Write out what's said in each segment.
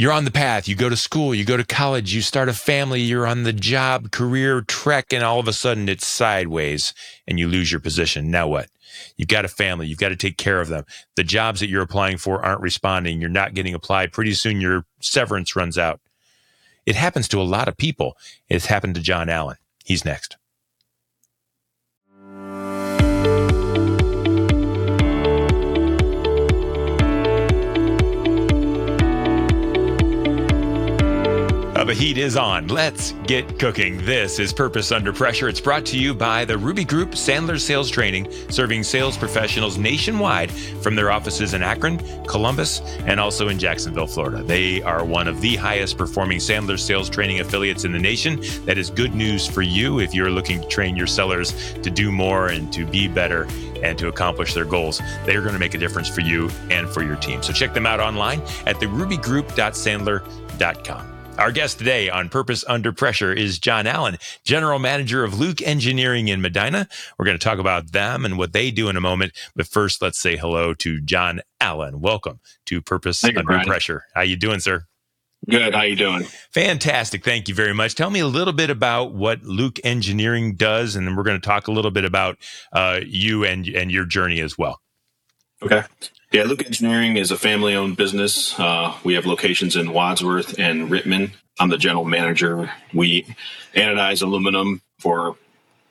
you're on the path, you go to school, you go to college, you start a family, you're on the job, career trek, and all of a sudden it's sideways and you lose your position. Now what? You've got a family, you've got to take care of them. The jobs that you're applying for aren't responding, you're not getting applied. Pretty soon your severance runs out. It happens to a lot of people. It's happened to Jon Allen. He's next. Uh, the heat is on. Let's get cooking. This is Purpose Under Pressure. It's brought to you by the Ruby Group Sandler Sales Training, serving sales professionals nationwide from their offices in Akron, Columbus, and also in Jacksonville, Florida. They are one of the highest performing Sandler Sales Training affiliates in the nation. That is good news for you if you're looking to train your sellers to do more and to be better and to accomplish their goals. They're going to make a difference for you and for your team. So check them out online at therubygroup.sandler.com. Our guest today on Purpose Under Pressure is Jon Allen, General Manager of Luke Engineering in Medina. We're going to talk about them and what they do in a moment. But first, let's say hello to Jon Allen. Welcome to Purpose Thank Under Brian. Pressure. How you doing, sir? Good. How you doing? Fantastic. Thank you very much. Tell me a little bit about what Luke Engineering does, and then we're going to talk a little bit about uh, you and and your journey as well. Okay. Yeah, Luke Engineering is a family-owned business. Uh, we have locations in Wadsworth and Rittman. I'm the general manager. We anodize aluminum for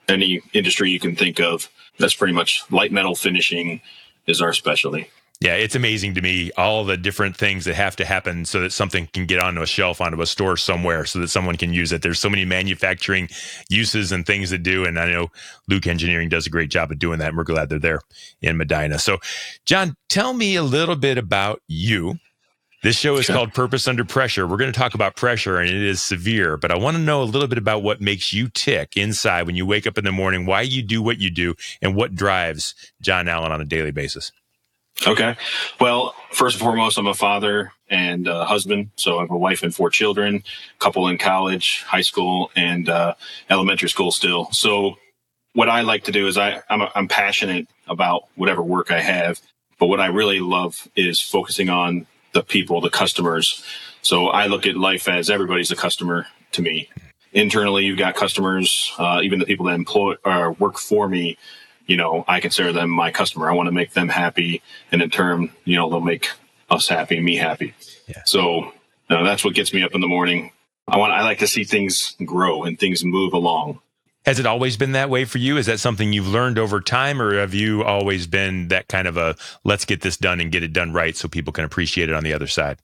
any industry you can think of. That's pretty much light metal finishing is our specialty. Yeah, it's amazing to me all the different things that have to happen so that something can get onto a shelf, onto a store somewhere, so that someone can use it. There's so many manufacturing uses and things to do, and I know Luke Engineering does a great job of doing that, and we're glad they're there in Medina. So, Jon, tell me a little bit about you. This show is Sure. called Purpose Under Pressure. We're going to talk about pressure, and it is severe, but I want to know a little bit about what makes you tick inside when you wake up in the morning, why you do what you do, and what drives Jon Allen on a daily basis. Okay. Well, first and foremost, I'm a father and uh, husband. So I have a wife and four children, a couple in college, high school, and uh, elementary school still. So what I like to do is I, I'm, a, I'm passionate about whatever work I have, but what I really love is focusing on the people, the customers. So I look at life as everybody's a customer to me. Internally, you've got customers, uh, even the people that employ or work for me you know, I consider them my customer. I want to make them happy, and in turn, you know, they'll make us happy, me happy. Yeah. So uh, that's what gets me up in the morning. I want, I like to see things grow and things move along. Has it always been that way for you? Is that something you've learned over time, or have you always been that kind of a let's get this done and get it done right so people can appreciate it on the other side?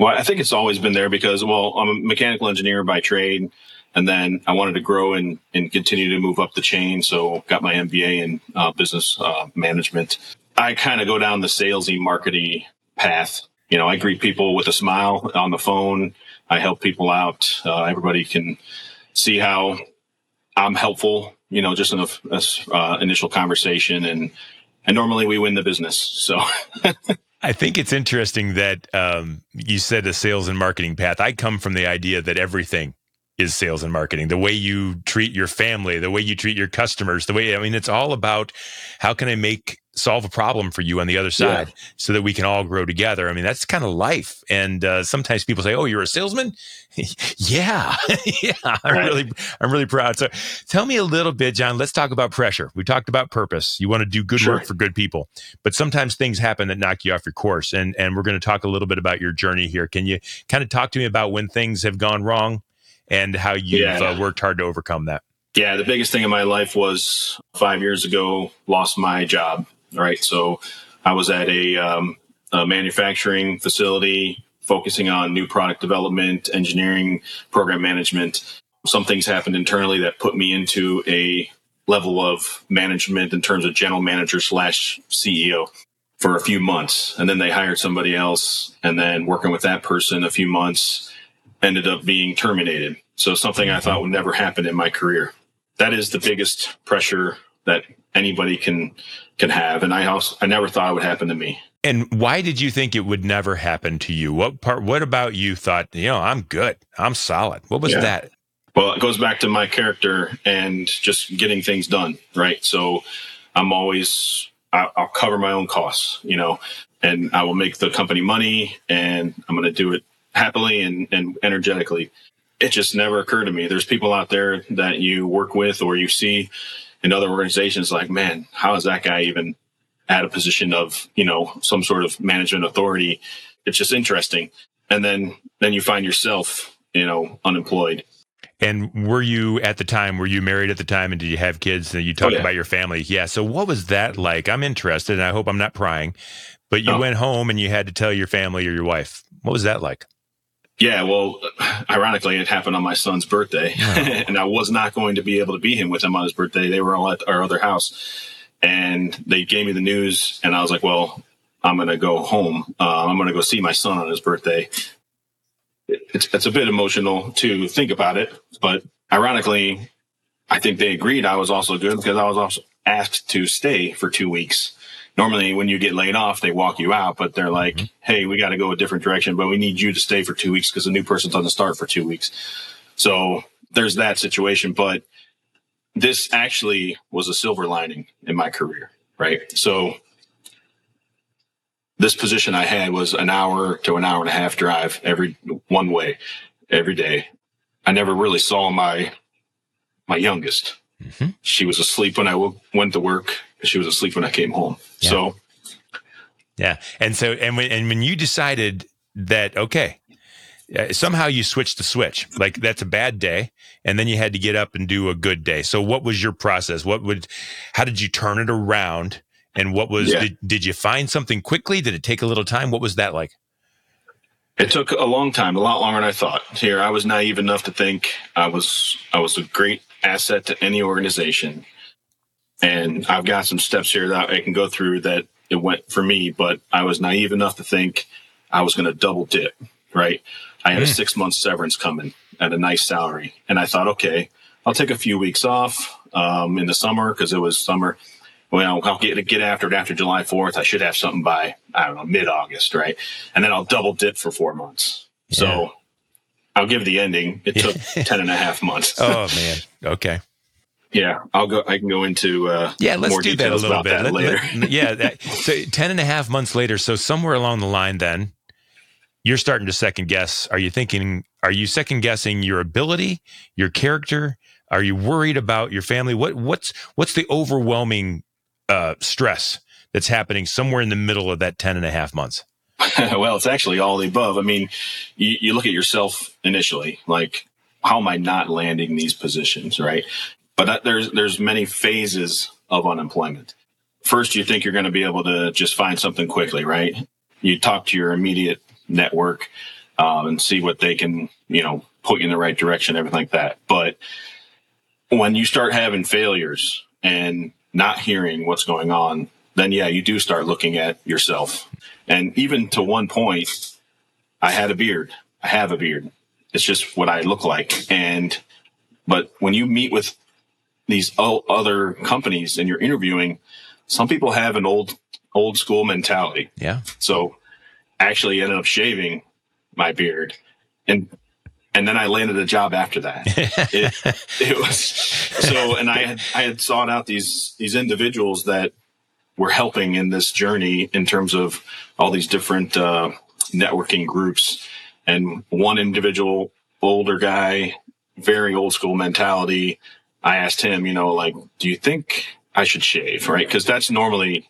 Well, I think it's always been there because, well, I'm a mechanical engineer by trade, and then I wanted to grow and, and continue to move up the chain. So got my MBA in uh, business uh, management. I kind of go down the salesy, marketing path. You know, I greet people with a smile on the phone. I help people out. Uh, everybody can see how I'm helpful. You know, just in a uh, initial conversation, and and normally we win the business. So I think it's interesting that um, you said a sales and marketing path. I come from the idea that everything is sales and marketing. The way you treat your family, the way you treat your customers, the way I mean, it's all about how can I make solve a problem for you on the other side Yeah. so that we can all grow together. I mean, that's kind of life. And uh, sometimes people say, "Oh, you're a salesman." yeah, yeah. I'm Right. really, I'm really proud. So, tell me a little bit, Jon. Let's talk about pressure. We talked about purpose. You want to do good Sure. work for good people, but sometimes things happen that knock you off your course. And and we're going to talk a little bit about your journey here. Can you kind of talk to me about when things have gone wrong and how you've Yeah. uh, worked hard to overcome that? Yeah, the biggest thing in my life was five years ago, lost my job. Right. So I was at a, um, a manufacturing facility focusing on new product development, engineering, program management. Some things happened internally that put me into a level of management in terms of general manager slash CEO for a few months. And then they hired somebody else. And then working with that person a few months ended up being terminated. So something I thought would never happen in my career that is the biggest pressure that anybody can can have and i also i never thought it would happen to me And why did you think it would never happen to you? What part? What about you thought? You know, I'm good. I'm solid. What was Yeah. that? well it goes back to my character and just getting things done right so i'm always i'll cover my own costs you know and i will make the company money and i'm going to do it happily and, and energetically. It just never occurred to me. There's people out there that you work with or you see in other organizations like, man, how is that guy even at a position of, you know, some sort of management authority? It's just interesting. And then then you find yourself, you know, unemployed. And were you at the time, were you married at the time and did you have kids? And you talked oh, yeah. about your family. Yeah. So what was that like? I'm interested and I hope I'm not prying, but you oh. went home and you had to tell your family or your wife. What was that like? Yeah, well, ironically, it happened on my son's birthday, oh. and I was not going to be able to be him with him on his birthday. They were all at our other house, and they gave me the news, and I was like, "Well, I'm going to go home. Uh, I'm going to go see my son on his birthday." It's it's a bit emotional to think about it, but ironically, I think they agreed I was also good because I was also asked to stay for two weeks normally when you get laid off, they walk you out, but they're like, mm-hmm. Hey, we got to go a different direction, but we need you to stay for two weeks because the new person doesn't start for two weeks. So there's that situation. But this actually was a silver lining in my career, right? So this position I had was an hour to an hour and a half drive every one way every day. I never really saw my my youngest. Mm-hmm. She was asleep when I w- went to work she was asleep when I came home. Yeah. So, yeah, and so and when and when you decided that okay, uh, somehow you switched the switch, like that's a bad day, and then you had to get up and do a good day. So, what was your process? What would, how did you turn it around? And what was yeah. did, did you find something quickly? Did it take a little time? What was that like? It took a long time, a lot longer than I thought. Here, I was naive enough to think I was I was a great asset to any organization and I've got some steps here that I can go through that it went for me, but I was naive enough to think I was going to double dip, right? I had mm. a six month severance coming at a nice salary. And I thought, okay, I'll take a few weeks off um, in the summer because it was summer. Well, I'll get get after it after July 4th. I should have something by, I don't know, mid August, right? And then I'll double dip for four months. Yeah. I'll give the ending. It took 10 and a half months. oh, man. Okay. Yeah, I'll go. I can go into uh, yeah. Let's do that a little bit let, later. Let, yeah, that, so ten and a half months later. So somewhere along the line, then you're starting to second guess. Are you thinking? Are you second guessing your ability, your character? Are you worried about your family? What what's what's the overwhelming uh, stress that's happening somewhere in the middle of that 10 and a half months? well, it's actually all the above. I mean, you, you look at yourself initially, like how am I not landing these positions, right? But there's there's many phases of unemployment. First, you think you're going to be able to just find something quickly, right? You talk to your immediate network um, and see what they can, you know, put you in the right direction, everything like that. But when you start having failures and not hearing what's going on, then yeah, you do start looking at yourself. And even to one point, I had a beard. I have a beard. It's just what I look like. And, but when you meet with these other companies and you're interviewing, some people have an old old school mentality. Yeah. So actually ended up shaving my beard and and then I landed a job after that. it, it was so, and I had I had sought out these these individuals that were helping in this journey in terms of all these different uh, networking groups. And one individual, older guy, very old school mentality, I asked him, you know, like, do you think I should shave? Right. Cause that's normally,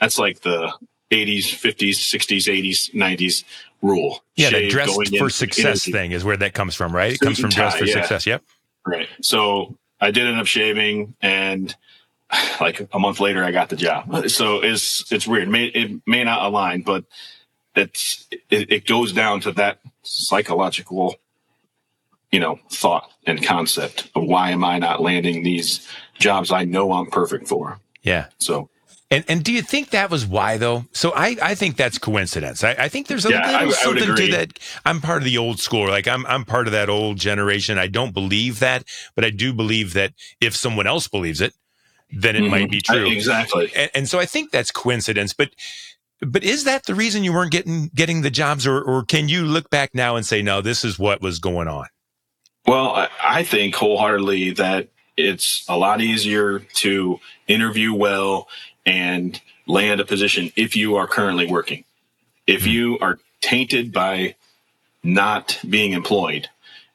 that's like the 80s, 50s, 60s, 80s, 90s rule. Yeah. Shave the dress for success thing is where that comes from, right? It comes from dress for yeah. success. Yep. Right. So I did end up shaving and like a month later, I got the job. So it's, it's weird. It may, it may not align, but it's, it, it goes down to that psychological you know, thought and concept of why am I not landing these jobs I know I'm perfect for. Yeah. So and and do you think that was why though? So I, I think that's coincidence. I, I think there's a yeah, little I, something I to that. I'm part of the old school. Like I'm I'm part of that old generation. I don't believe that, but I do believe that if someone else believes it, then it mm-hmm. might be true. exactly. And, and so I think that's coincidence. But but is that the reason you weren't getting getting the jobs, or or can you look back now and say no, this is what was going on? Well, I think wholeheartedly that it's a lot easier to interview well and land a position if you are currently working. If mm-hmm. you are tainted by not being employed.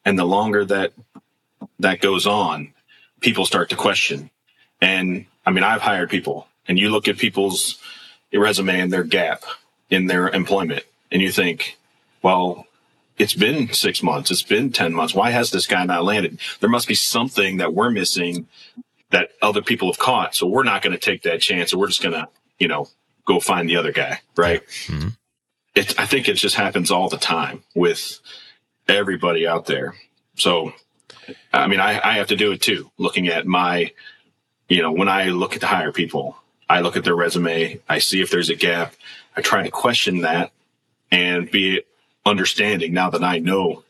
And the longer that that goes on, people start to question. And I mean, I've hired people and you look at people's resume and their gap in their employment and you think, well, it's been six months. It's been 10 months. Why has this guy not landed? There must be something that we're missing that other people have caught. So we're not going to take that chance. Or we're just going to, you know, go find the other guy. Right. Mm-hmm. It, I think it just happens all the time with everybody out there. So, I mean, I, I have to do it too. Looking at my, you know, when I look at to hire people, I look at their resume. I see if there's a gap. I try to question that and be understanding now that I know,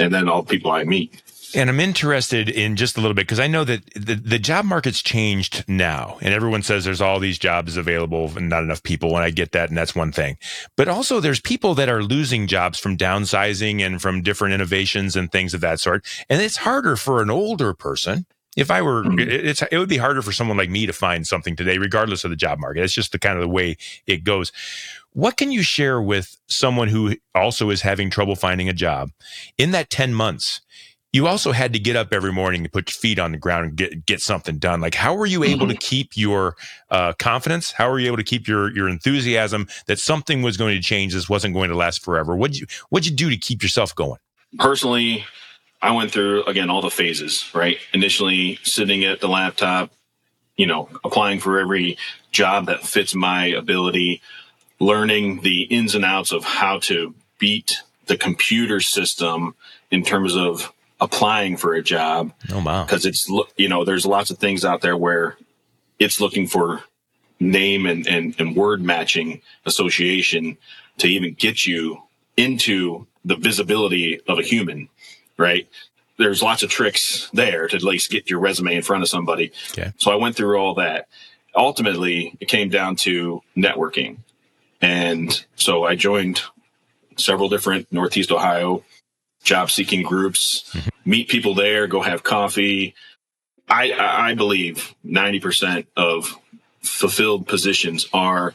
and then all the people I meet. And I'm interested in just a little bit because I know that the, the job market's changed now, and everyone says there's all these jobs available and not enough people. And I get that, and that's one thing. But also, there's people that are losing jobs from downsizing and from different innovations and things of that sort. And it's harder for an older person. If I were, mm-hmm. it's it would be harder for someone like me to find something today, regardless of the job market. It's just the kind of the way it goes. What can you share with someone who also is having trouble finding a job in that 10 months? You also had to get up every morning and put your feet on the ground and get, get something done. Like, how were you able mm-hmm. to keep your uh, confidence? How were you able to keep your, your enthusiasm that something was going to change? This wasn't going to last forever. What'd you, what'd you do to keep yourself going? Personally, I went through again all the phases, right? Initially sitting at the laptop, you know, applying for every job that fits my ability, learning the ins and outs of how to beat the computer system in terms of applying for a job. Oh wow! Because it's you know there's lots of things out there where it's looking for name and, and, and word matching association to even get you into the visibility of a human, right? There's lots of tricks there to at least get your resume in front of somebody. Okay. So I went through all that. Ultimately, it came down to networking and so I joined several different Northeast Ohio job seeking groups, mm-hmm. meet people there, go have coffee. I, I believe 90% of fulfilled positions are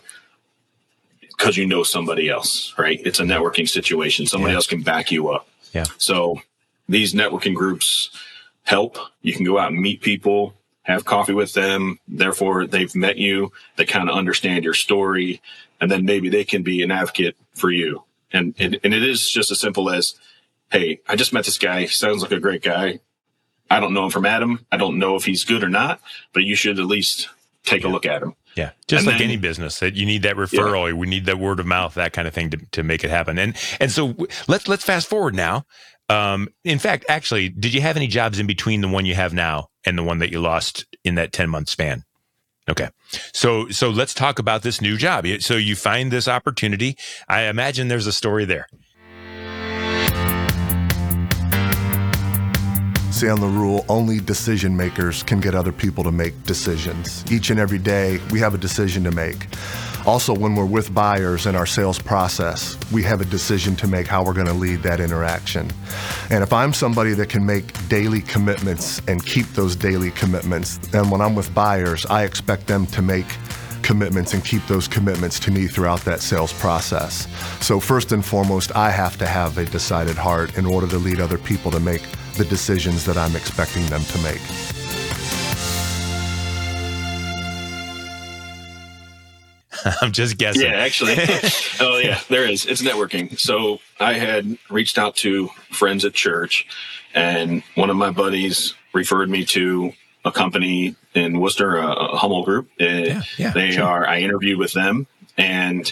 because you know somebody else, right? It's a networking situation. Somebody yeah. else can back you up. Yeah. So these networking groups help. You can go out and meet people, have coffee with them. Therefore, they've met you. They kind of understand your story and then maybe they can be an advocate for you. And, and, and it is just as simple as, Hey, I just met this guy. He sounds like a great guy. I don't know him from Adam. I don't know if he's good or not, but you should at least take yeah. a look at him. Yeah. Just and like then, any business that you need that referral, yeah. we need that word of mouth, that kind of thing to, to make it happen. And, and so let's, let's fast forward now. Um, in fact, actually, did you have any jobs in between the one you have now and the one that you lost in that 10 month span? Okay. So so let's talk about this new job. So you find this opportunity. I imagine there's a story there. On the rule, only decision makers can get other people to make decisions. Each and every day, we have a decision to make. Also, when we're with buyers in our sales process, we have a decision to make how we're going to lead that interaction. And if I'm somebody that can make daily commitments and keep those daily commitments, then when I'm with buyers, I expect them to make commitments and keep those commitments to me throughout that sales process. So, first and foremost, I have to have a decided heart in order to lead other people to make the decisions that I'm expecting them to make. I'm just guessing. Yeah, actually. oh, yeah, there is. It's networking. So I had reached out to friends at church, and one of my buddies referred me to a company in Wooster, a, Hummel Group. It, yeah, yeah, they sure. are. I interviewed with them and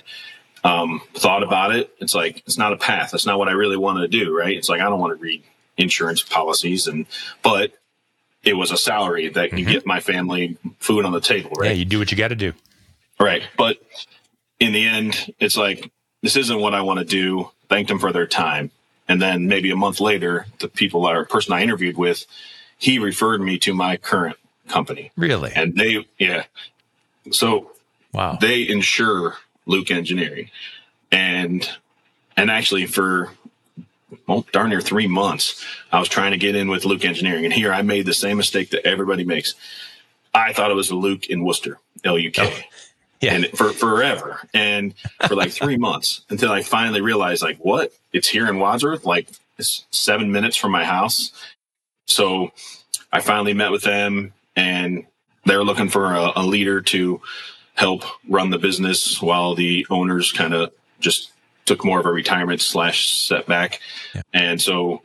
um, thought about it. It's like it's not a path. That's not what I really want to do. Right? It's like I don't want to read insurance policies, and but it was a salary that mm-hmm. get my family food on the table. Right? Yeah, you do what you got to do. Right. But in the end, it's like, this isn't what I want to do. Thanked them for their time. And then maybe a month later, the people or person I interviewed with, he referred me to my current company. Really? And they, yeah. So wow. they insure Luke Engineering. And, and actually for well, darn near three months, I was trying to get in with Luke Engineering. And here I made the same mistake that everybody makes. I thought it was Luke in Wooster, L U K. Oh. Yeah. And for forever. And for like three months until I finally realized like, what? It's here in Wadsworth, like it's seven minutes from my house. So I finally met with them and they're looking for a, a leader to help run the business while the owners kind of just took more of a retirement slash setback. Yeah. And so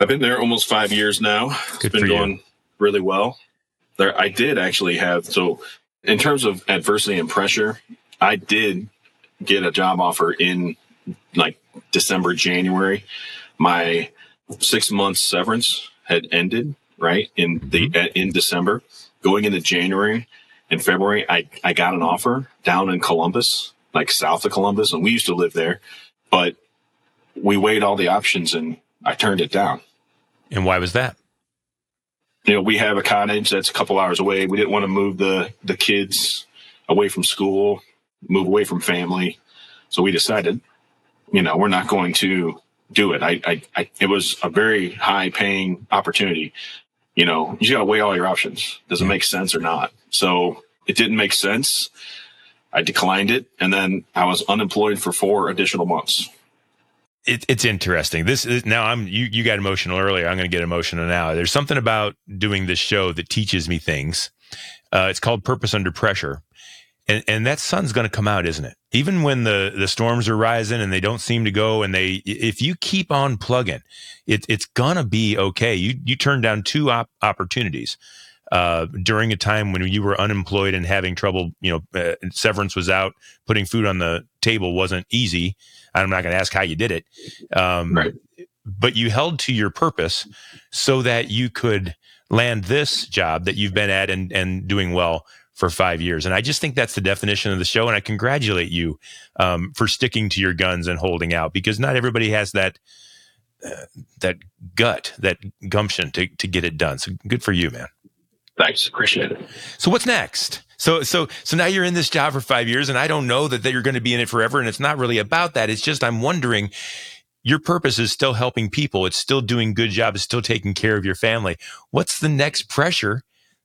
I've been there almost five years now. Good it's been going you. really well. There, I did actually have, so in terms of adversity and pressure, I did get a job offer in like December, January. My six months severance had ended right in the mm-hmm. in December. Going into January and February, I I got an offer down in Columbus, like south of Columbus, and we used to live there, but we weighed all the options and I turned it down. And why was that? You know, we have a cottage that's a couple hours away. We didn't want to move the the kids away from school, move away from family. So we decided, you know, we're not going to do it. I, I, I it was a very high paying opportunity. You know, you got to weigh all your options. Does it make sense or not? So it didn't make sense. I declined it, and then I was unemployed for four additional months. It, it's interesting. This is now I'm you. You got emotional earlier. I'm going to get emotional now. There's something about doing this show that teaches me things. Uh, it's called Purpose Under Pressure, and and that sun's going to come out, isn't it? Even when the the storms are rising and they don't seem to go, and they if you keep on plugging, it, it's gonna be okay. You you turn down two op- opportunities uh, during a time when you were unemployed and having trouble. You know, uh, severance was out, putting food on the table wasn't easy. I'm not going to ask how you did it, um, right. but you held to your purpose so that you could land this job that you've been at and and doing well for five years. And I just think that's the definition of the show. And I congratulate you um, for sticking to your guns and holding out because not everybody has that uh, that gut, that gumption to to get it done. So good for you, man. Thanks, appreciate it. So what's next? So so so now you're in this job for five years, and I don't know that, that you're going to be in it forever. And it's not really about that. It's just I'm wondering. Your purpose is still helping people. It's still doing good job. It's still taking care of your family. What's the next pressure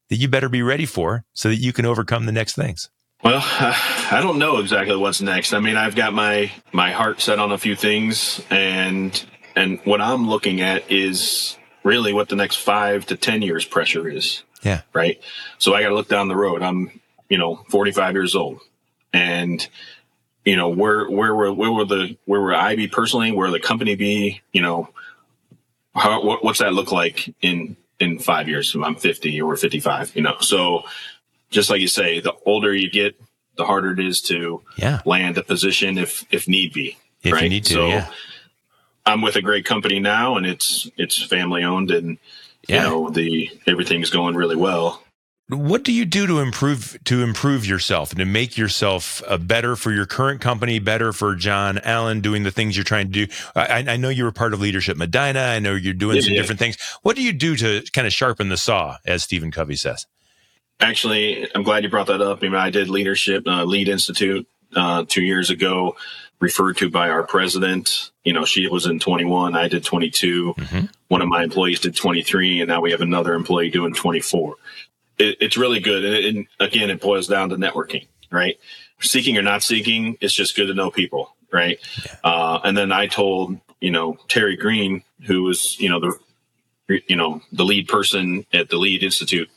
that you better be ready for so that you can overcome the next things? Well, I don't know exactly what's next. I mean, I've got my my heart set on a few things, and and what I'm looking at is really what the next five to ten years pressure is. Yeah. Right. So I got to look down the road. I'm you know 45 years old, and you know where where were where were the where were I be personally? Where the company be? You know, how what, what's that look like in in five years. I'm 50 or 55, you know. So just like you say, the older you get, the harder it is to yeah. land a position if if need be. If right? you need to, so yeah. I'm with a great company now and it's it's family owned and yeah. you know the everything's going really well what do you do to improve to improve yourself and to make yourself uh, better for your current company, better for Jon Allen doing the things you're trying to do? I, I know you were part of Leadership Medina. I know you're doing yeah, some yeah. different things. What do you do to kind of sharpen the saw, as Stephen Covey says? Actually, I'm glad you brought that up. I mean, I did Leadership uh, Lead Institute uh, two years ago, referred to by our president. You know, she was in 21, I did 22. Mm-hmm. One of my employees did 23, and now we have another employee doing 24 it, it's really good. And, and again, it boils down to networking, right? Seeking or not seeking, it's just good to know people, right? Uh, and then I told, you know, Terry Green, who was, you know, the, you know, the lead person at the Lead Institute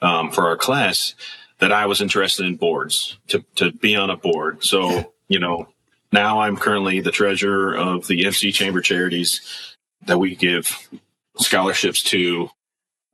um, for our class, that I was interested in boards to to be on a board. So, you know, now I'm currently the treasurer of the MC Chamber Charities that we give scholarships to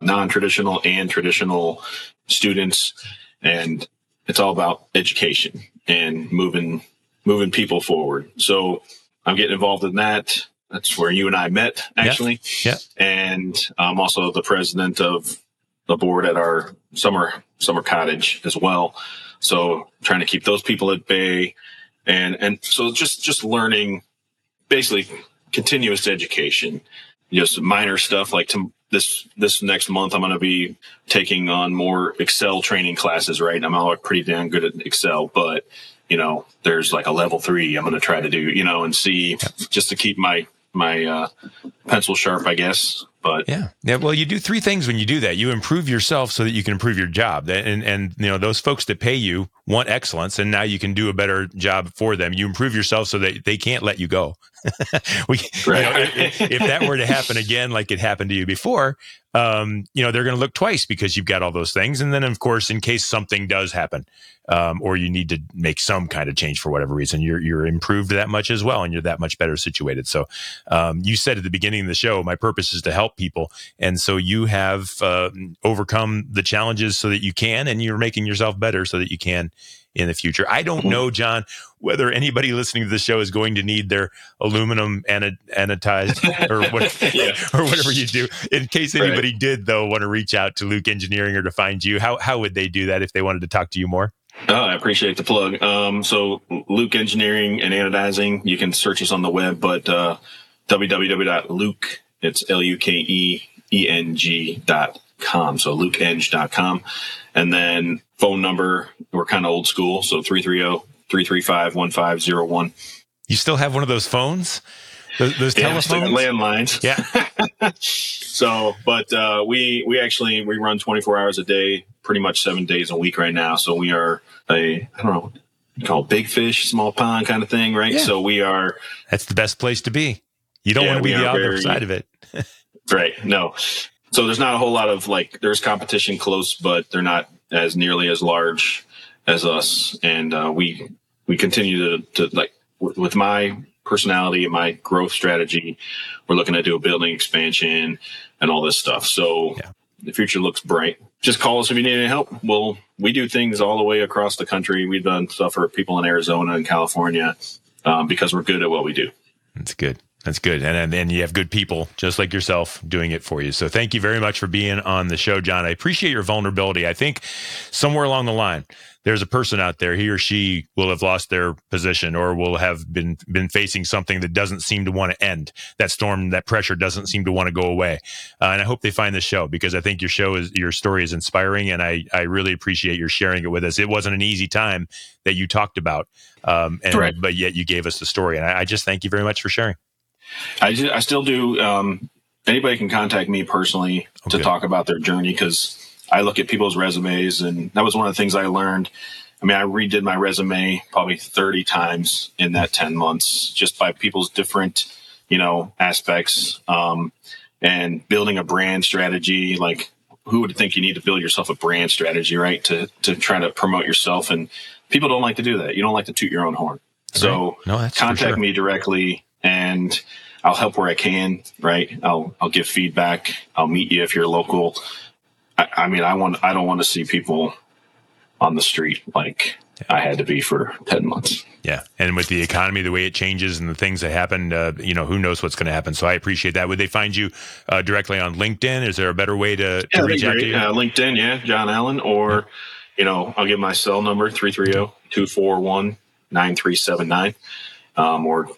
non-traditional and traditional students. And it's all about education and moving moving people forward. So i'm getting involved in that. That's where you and i met actually. Yeah, yeah. and i'm also the president of the board at our summer summer cottage as well. So trying to keep those people at bay and and so just just learning basically continuous education just minor stuff like to this this next month I'm going to be taking on more Excel training classes. Right, I'm all pretty damn good at Excel, but you know, there's like a level three I'm going to try to do, you know, and see just to keep my my uh, pencil sharp, I guess. But yeah, yeah. Well, you do three things when you do that. You improve yourself so that you can improve your job. And and you know those folks that pay you want excellence and now you can do a better job for them. You improve yourself so that they can't let you go. we, you know, if, if, that were to happen again, like it happened to you before, um, you know, they're going to look twice because you've got all those things. And then, of course, in case something does happen, um, or you need to make some kind of change for whatever reason, you're you're improved that much as well, and you're that much better situated. So, um, you said at the beginning of the show, my purpose is to help people, and so you have uh, overcome the challenges so that you can, and you're making yourself better so that you can in the future. I don't know, Jon, whether anybody listening to the show is going to need their aluminum anodized or, what, yeah. or whatever you do. In case anybody right. did, though, want to reach out to Luke Engineering or to find you, how, how would they do that if they wanted to talk to you more? Oh, I appreciate the plug. Um, so Luke Engineering and Anodizing, you can search us on the web, but uh, www.luke, it's L-U-K-E-E-N-G dot com. So lukeeng.com. And then phone number, we're kind of old school. So 330-335-1501. You still have one of those phones? Those, those yeah, telephones? landlines. Yeah. so, but uh, we we actually we run 24 hours a day, pretty much seven days a week right now. So we are a I don't know, called big fish, small pond kind of thing, right? Yeah. So we are. That's the best place to be. You don't yeah, want to be the other side of it. right. No. So there's not a whole lot of like there's competition close, but they're not as nearly as large as us, and uh, we we continue to, to like with my personality and my growth strategy, we're looking to do a building expansion and all this stuff. So yeah. the future looks bright. Just call us if you need any help. Well, we do things all the way across the country. We've done stuff for people in Arizona and California um, because we're good at what we do. That's good. That's good. And then you have good people just like yourself doing it for you. So thank you very much for being on the show, Jon. I appreciate your vulnerability. I think somewhere along the line, there's a person out there, he or she will have lost their position or will have been been facing something that doesn't seem to want to end. That storm, that pressure doesn't seem to want to go away. Uh, and I hope they find this show because I think your show is your story is inspiring, and I I really appreciate your sharing it with us. It wasn't an easy time that you talked about, um, and right. but yet you gave us the story, and I, I just thank you very much for sharing. I, I still do. Um, anybody can contact me personally okay. to talk about their journey because I look at people's resumes, and that was one of the things I learned. I mean, I redid my resume probably 30 times in that 10 months just by people's different, you know, aspects um, and building a brand strategy. Like, who would think you need to build yourself a brand strategy, right? To, to try to promote yourself. And people don't like to do that. You don't like to toot your own horn. So no, contact sure. me directly and I'll help where I can, right? I'll, I'll give feedback. I'll meet you if you're local. I, I mean, I want, I don't want to see people on the street like I had to be for 10 months. Yeah. And with the economy, the way it changes and the things that happen, uh, you know, who knows what's going to happen. So I appreciate that. Would they find you uh, directly on LinkedIn? Is there a better way to, yeah, to reach out to you? Uh, LinkedIn, yeah, Jon Allen, or, yeah. you know, I'll give my cell number 330 241 9379 um, or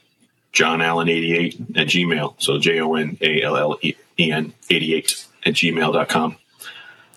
Jon Allen 88 at Gmail. So J O N A L L E N 88 at gmail.com.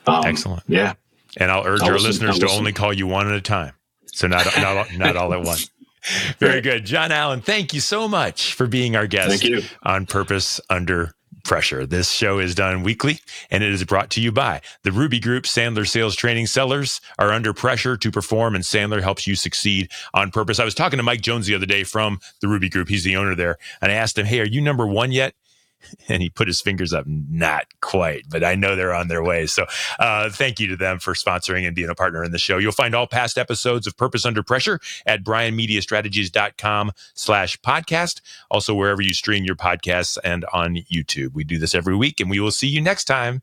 Um, Excellent. Yeah. And I'll urge I'll our listen, listeners to only call you one at a time. So not, not, not all at once. Very good. Jon Allen, thank you so much for being our guest Thank you. on Purpose Under pressure. This show is done weekly and it is brought to you by the Ruby Group. Sandler Sales Training Sellers are under pressure to perform and Sandler helps you succeed on purpose. I was talking to Mike Jones the other day from the Ruby Group. He's the owner there. And I asked him, Hey, are you number one yet? and he put his fingers up. Not quite, but I know they're on their way. So uh, thank you to them for sponsoring and being a partner in the show. You'll find all past episodes of Purpose Under Pressure at brianmediastrategies.com slash podcast. Also, wherever you stream your podcasts and on YouTube. We do this every week, and we will see you next time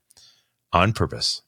on Purpose.